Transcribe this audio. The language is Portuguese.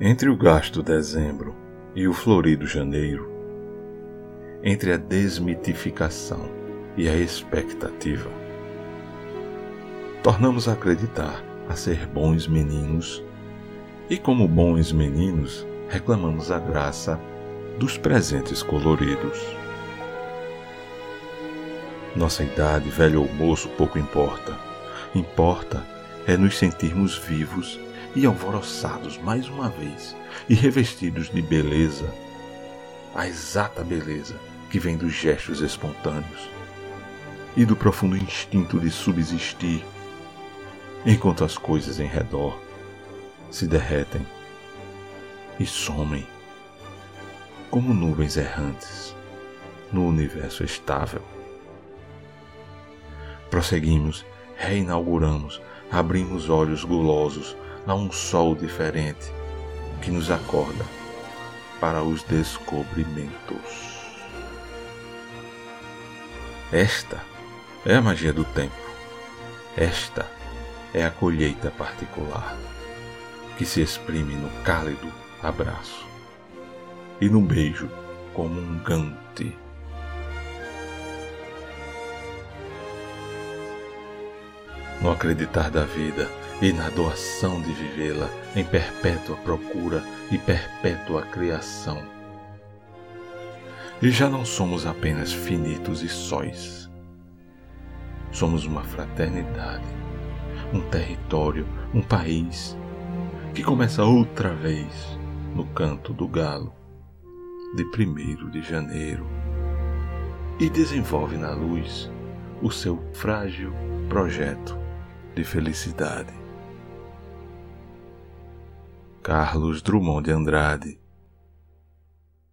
Entre o gasto dezembro e o florido janeiro, entre a desmitificação e a expectativa, tornamos a acreditar a ser bons meninos e, como bons meninos, reclamamos a graça dos presentes coloridos. Nossa idade, velho ou moço, pouco importa. Importa é nos sentirmos vivos e alvoroçados mais uma vez e revestidos de beleza, a exata beleza que vem dos gestos espontâneos e do profundo instinto de subsistir, enquanto as coisas em redor se derretem e somem como nuvens errantes no universo estável. Prosseguimos, reinauguramos, abrimos olhos gulosos a um sol diferente que nos acorda para os descobrimentos. Esta é a magia do tempo. Esta é a colheita particular que se exprime no cálido abraço e no beijo comungante. No acreditar da vida e na doação de vivê-la em perpétua procura e perpétua criação. E já não somos apenas finitos e sóis. Somos uma fraternidade, um território, um país que começa outra vez no canto do galo de 1 de janeiro e desenvolve na luz o seu frágil projeto de felicidade. Carlos Drummond de Andrade